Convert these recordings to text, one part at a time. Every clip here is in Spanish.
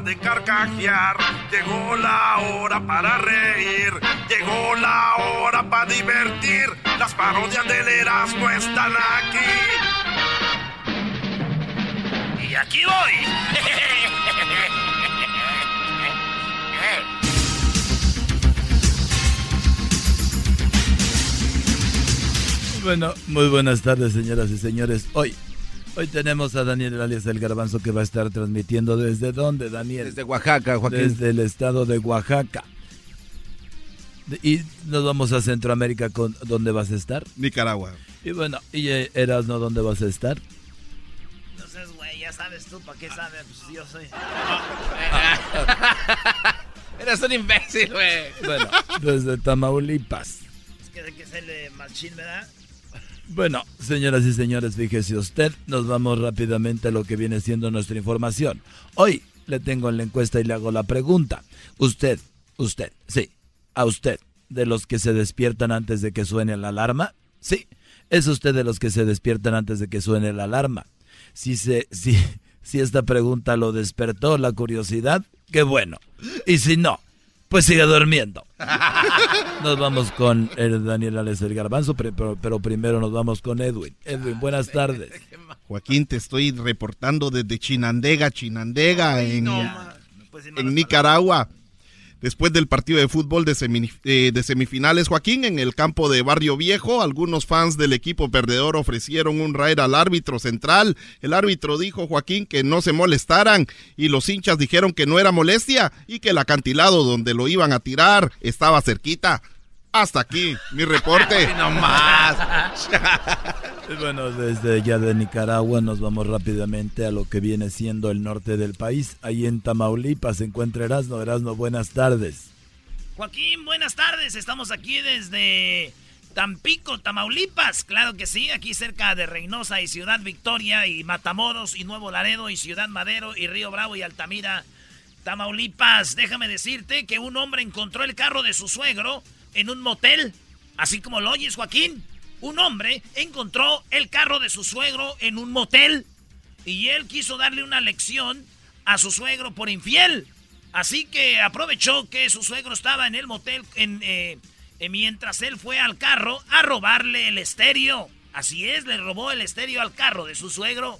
De carcajear, llegó la hora para reír, llegó la hora para divertir. Las parodias del Erasmo están aquí. Y aquí voy. Bueno, muy buenas tardes, señoras y señores. Hoy, hoy tenemos a Daniel alias El Garbanzo que va a estar transmitiendo desde dónde, Daniel. Desde Oaxaca, Joaquín. Desde el estado de Oaxaca. Y nos vamos a Centroamérica, con ¿dónde vas a estar? Nicaragua. Y bueno, ¿y eh, Erasno dónde vas a estar? No sé, güey, ya sabes tú, ¿para qué sabes? Pues yo soy... Eres un imbécil, güey. Bueno, desde Tamaulipas. Es que de que se le machín, ¿verdad? Bueno, señoras y señores, fíjese usted, nos vamos rápidamente a lo que viene siendo nuestra información. Hoy le tengo en la encuesta y le hago la pregunta. Usted, usted, sí, a usted, de los que se despiertan antes de que suene la alarma, sí, es usted de los que se despiertan antes de que suene la alarma. Si se, si, si esta pregunta lo despertó la curiosidad, qué bueno. Y si no, pues siga durmiendo. Nos vamos con el Daniel Alex el Garbanzo, pero, pero, primero nos vamos con Edwin. Edwin, buenas tardes. Joaquín, te estoy reportando desde Chinandega, Chinandega, en, Pues, en Nicaragua. Después del partido de fútbol de, eh, de semifinales, Joaquín, en el campo de Barrio Viejo, algunos fans del equipo perdedor ofrecieron un raid al árbitro central. El árbitro dijo, Joaquín, que no se molestaran y los hinchas dijeron que no era molestia y que el acantilado donde lo iban a tirar estaba cerquita. Hasta aquí, mi reporte. no más. bueno, desde ya de Nicaragua nos vamos rápidamente a lo que viene siendo el norte del país. Ahí en Tamaulipas se encuentra Erasno. Erasno, buenas tardes. Joaquín, buenas tardes. Estamos aquí desde Tampico, Tamaulipas. Claro que sí, aquí cerca de Reynosa y Ciudad Victoria y Matamoros y Nuevo Laredo y Ciudad Madero y Río Bravo y Altamira, Tamaulipas. Déjame decirte que un hombre encontró el carro de su suegro en un motel. Así como lo oyes, Joaquín. Un hombre encontró el carro de su suegro en un motel y él quiso darle una lección a su suegro por infiel. Así que aprovechó que su suegro estaba en el motel en, eh, eh, mientras él fue al carro a robarle el estéreo. Así es, le robó el estéreo al carro de su suegro.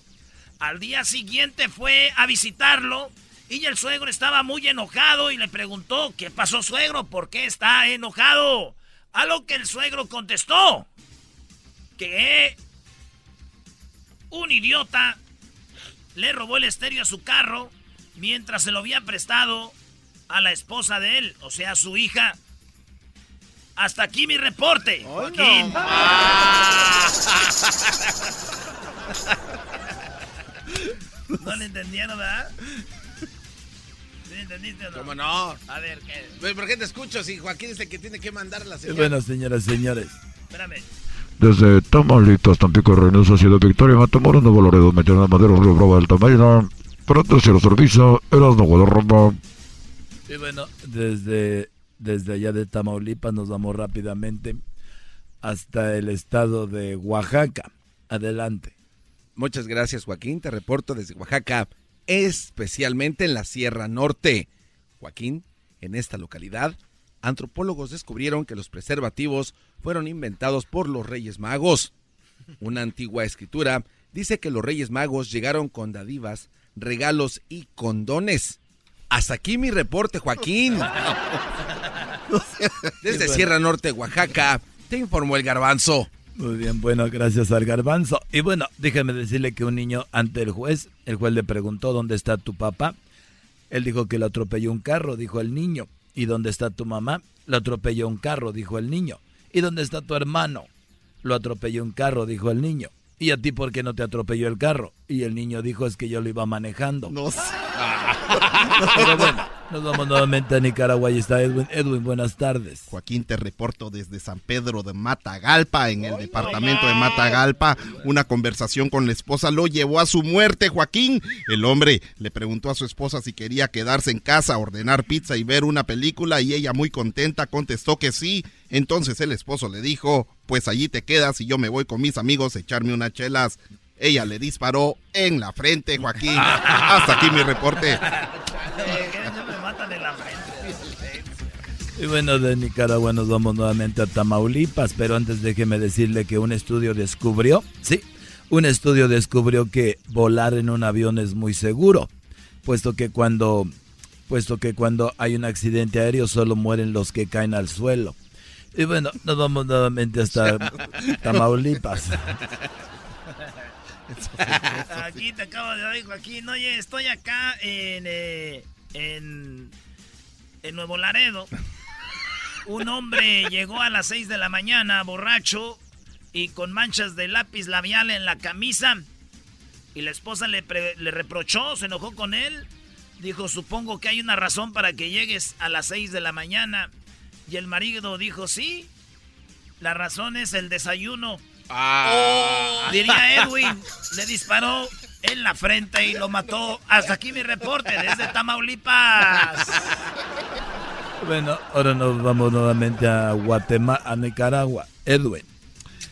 Al día siguiente fue a visitarlo y el suegro estaba muy enojado y le preguntó, ¿qué pasó suegro? ¿Por qué está enojado? A lo que el suegro contestó, que un idiota le robó el estéreo a su carro mientras se lo había prestado a la esposa de él, o sea, su hija. Hasta aquí mi reporte, Joaquín. No le entendieron, ¿verdad? ¿Sí entendiste o no? ¿Cómo no? A ver, ¿qué? ¿Por qué te escucho si Joaquín es el que tiene que mandar la señal? bueno, señoras y señores. Espérame. Desde Tamaulipas, Tampico, Reynosa, Ciudad Victoria, Matamoros, Nuevo Laredo, Mediana Madero, Río Bravo, Altamira, para tercero servicio, Erasmo Guadarrama. Y bueno, desde, desde allá de Tamaulipas nos vamos rápidamente hasta el estado de Oaxaca. Adelante. Muchas gracias, Joaquín. Te reporto desde Oaxaca, especialmente en la Sierra Norte. Joaquín, en esta localidad, antropólogos descubrieron que los preservativos fueron inventados por los Reyes Magos. Una antigua escritura dice que los Reyes Magos llegaron con dadivas, regalos y condones. Hasta aquí mi reporte, Joaquín. Desde Sierra Norte, Oaxaca, te informó el garbanzo. Muy bien, bueno, gracias al garbanzo. Y bueno, déjame decirle que un niño ante el juez, el juez le preguntó dónde está tu papá. Él dijo que lo atropelló un carro, dijo el niño. ¿Y dónde está tu mamá? Lo atropelló un carro, dijo el niño. ¿Y dónde está tu hermano? Lo atropelló un carro, dijo el niño. ¿Y a ti por qué no te atropelló el carro? Y el niño dijo es que yo lo iba manejando. No sé. Pero bueno, nos vamos nuevamente a Nicaragua y está Edwin. Edwin, buenas tardes. Joaquín, te reporto desde San Pedro de Matagalpa, en el departamento de Matagalpa. Una conversación con la esposa lo llevó a su muerte, Joaquín. El hombre le preguntó a su esposa si quería quedarse en casa, ordenar pizza y ver una película y ella muy contenta contestó que sí. Entonces el esposo le dijo, pues allí te quedas y yo me voy con mis amigos a echarme unas chelas. Ella le disparó en la frente, Joaquín. Hasta aquí mi reporte. Y bueno, de Nicaragua nos vamos nuevamente a Tamaulipas, pero antes déjeme decirle que un estudio descubrió, sí, un estudio descubrió que volar en un avión es muy seguro, puesto que cuando, puesto que cuando hay un accidente aéreo solo mueren los que caen al suelo. Y bueno, nos vamos nuevamente hasta Tamaulipas. Aquí te acabo de decir, Joaquín. Oye, estoy acá en, eh, en, en Nuevo Laredo. Un hombre llegó a las 6 de la mañana borracho y con manchas de lápiz labial en la camisa. Y la esposa le, le reprochó, se enojó con él. Dijo, supongo que hay una razón para que llegues a las 6 de la mañana. Y el marido dijo, sí, la razón es el desayuno. Ah. Diría Edwin, le disparó en la frente y lo mató. Hasta aquí mi reporte desde Tamaulipas. Bueno, ahora nos vamos nuevamente a Guatemala, a Nicaragua. Edwin.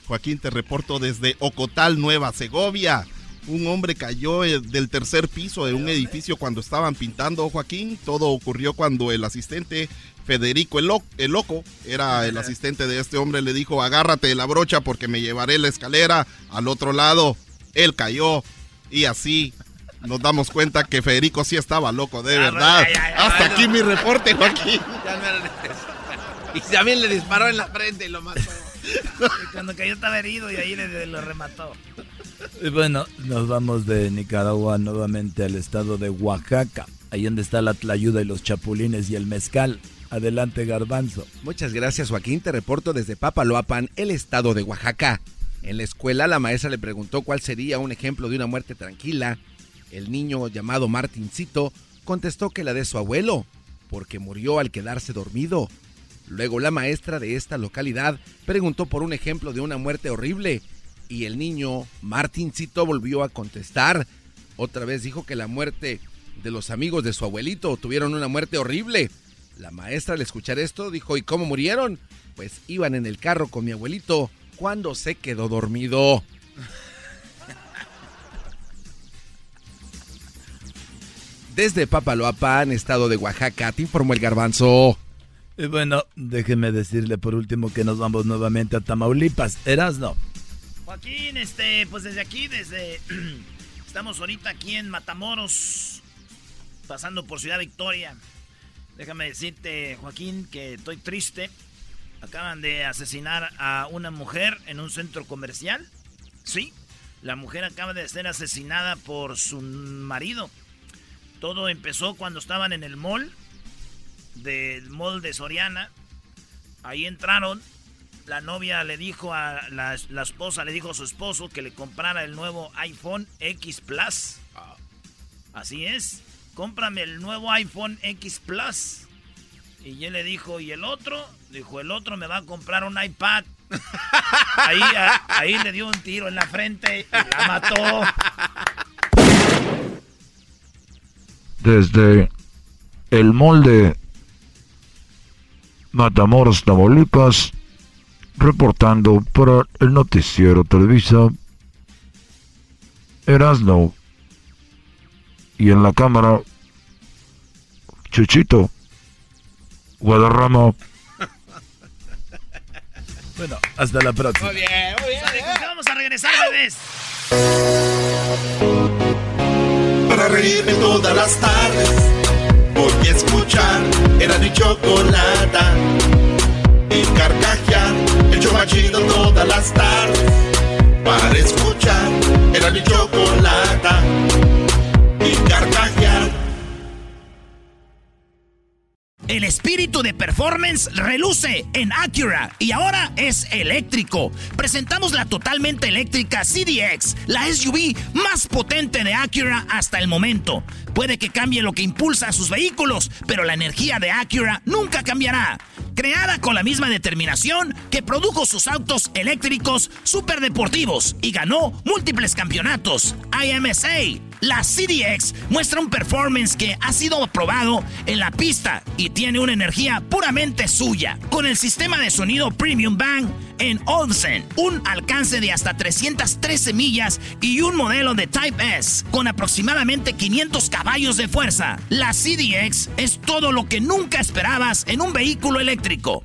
Joaquín, te reporto desde Ocotal, Nueva Segovia. Un hombre cayó eh, del tercer piso de un edificio cuando estaban pintando, Joaquín. Todo ocurrió cuando el asistente Federico el, el, Loco, era el asistente de este hombre, le dijo, agárrate de la brocha porque me llevaré la escalera al otro lado. Él cayó y así nos damos cuenta que Federico sí estaba loco, de verdad. Hasta aquí mi reporte, Joaquín. y también le disparó en la frente y lo mató. Cuando cayó estaba herido y ahí le, lo remató. Y bueno, nos vamos de Nicaragua nuevamente al estado de Oaxaca, ahí donde está la tlayuda y los chapulines y el mezcal. Adelante, Garbanzo. Muchas gracias, Joaquín. Te reporto desde Papaloapan, el estado de Oaxaca. En la escuela, la maestra le preguntó cuál sería un ejemplo de una muerte tranquila. El niño llamado Martincito contestó que la de su abuelo, porque murió al quedarse dormido. Luego la maestra de esta localidad preguntó por un ejemplo de una muerte horrible y el niño Martincito volvió a contestar. Otra vez dijo que la muerte de los amigos de su abuelito tuvieron una muerte horrible la maestra al escuchar esto dijo, ¿y cómo murieron? Pues iban en el carro con mi abuelito cuando se quedó dormido. Desde Papaloapan, estado de Oaxaca, te informó el garbanzo. Y bueno, déjeme decirle por último que nos vamos nuevamente a Tamaulipas. Erasno. Joaquín, este, pues desde aquí, desde... Estamos ahorita aquí en Matamoros, pasando por Ciudad Victoria. Déjame decirte, Joaquín, que estoy triste. Acaban de asesinar a una mujer en un centro comercial. Sí, la mujer acaba de ser asesinada por su marido. Todo empezó cuando estaban en el mall, del mall de Soriana. Ahí entraron. La novia le dijo a la, la esposa, le dijo a su esposo que le comprara el nuevo iPhone X Plus. Así es cómprame el nuevo iPhone X Plus. Y él le dijo, ¿y el otro? Dijo, el otro me va a comprar un iPad. Ahí, ahí le dio un tiro en la frente y la mató. Desde el molde Matamoros, Tamaulipas, reportando para el noticiero Televisa, Erasno y en la cámara Chuchito Guadarrama. Bueno, hasta la próxima. Muy bien, muy bien. Vamos a regresar, bebés. Para reírme todas las tardes, voy a escuchar era mi chocolata y carcajear el chomachido todas las tardes. Para escuchar era mi chocolata El espíritu de performance reluce en Acura y ahora es eléctrico. Presentamos la totalmente eléctrica CDX, la SUV más potente de Acura hasta el momento. Puede que cambie lo que impulsa a sus vehículos, pero la energía de Acura nunca cambiará. Creada con la misma determinación que produjo sus autos eléctricos superdeportivos y ganó múltiples campeonatos. IMSA, la CDX muestra un performance que ha sido aprobado en la pista y tiene una energía puramente suya. Con el sistema de sonido Premium Bang en Olsen, un alcance de hasta 313 millas y un modelo de Type S con aproximadamente 500 caballos de fuerza. La CDX es todo lo que nunca esperabas en un vehículo eléctrico.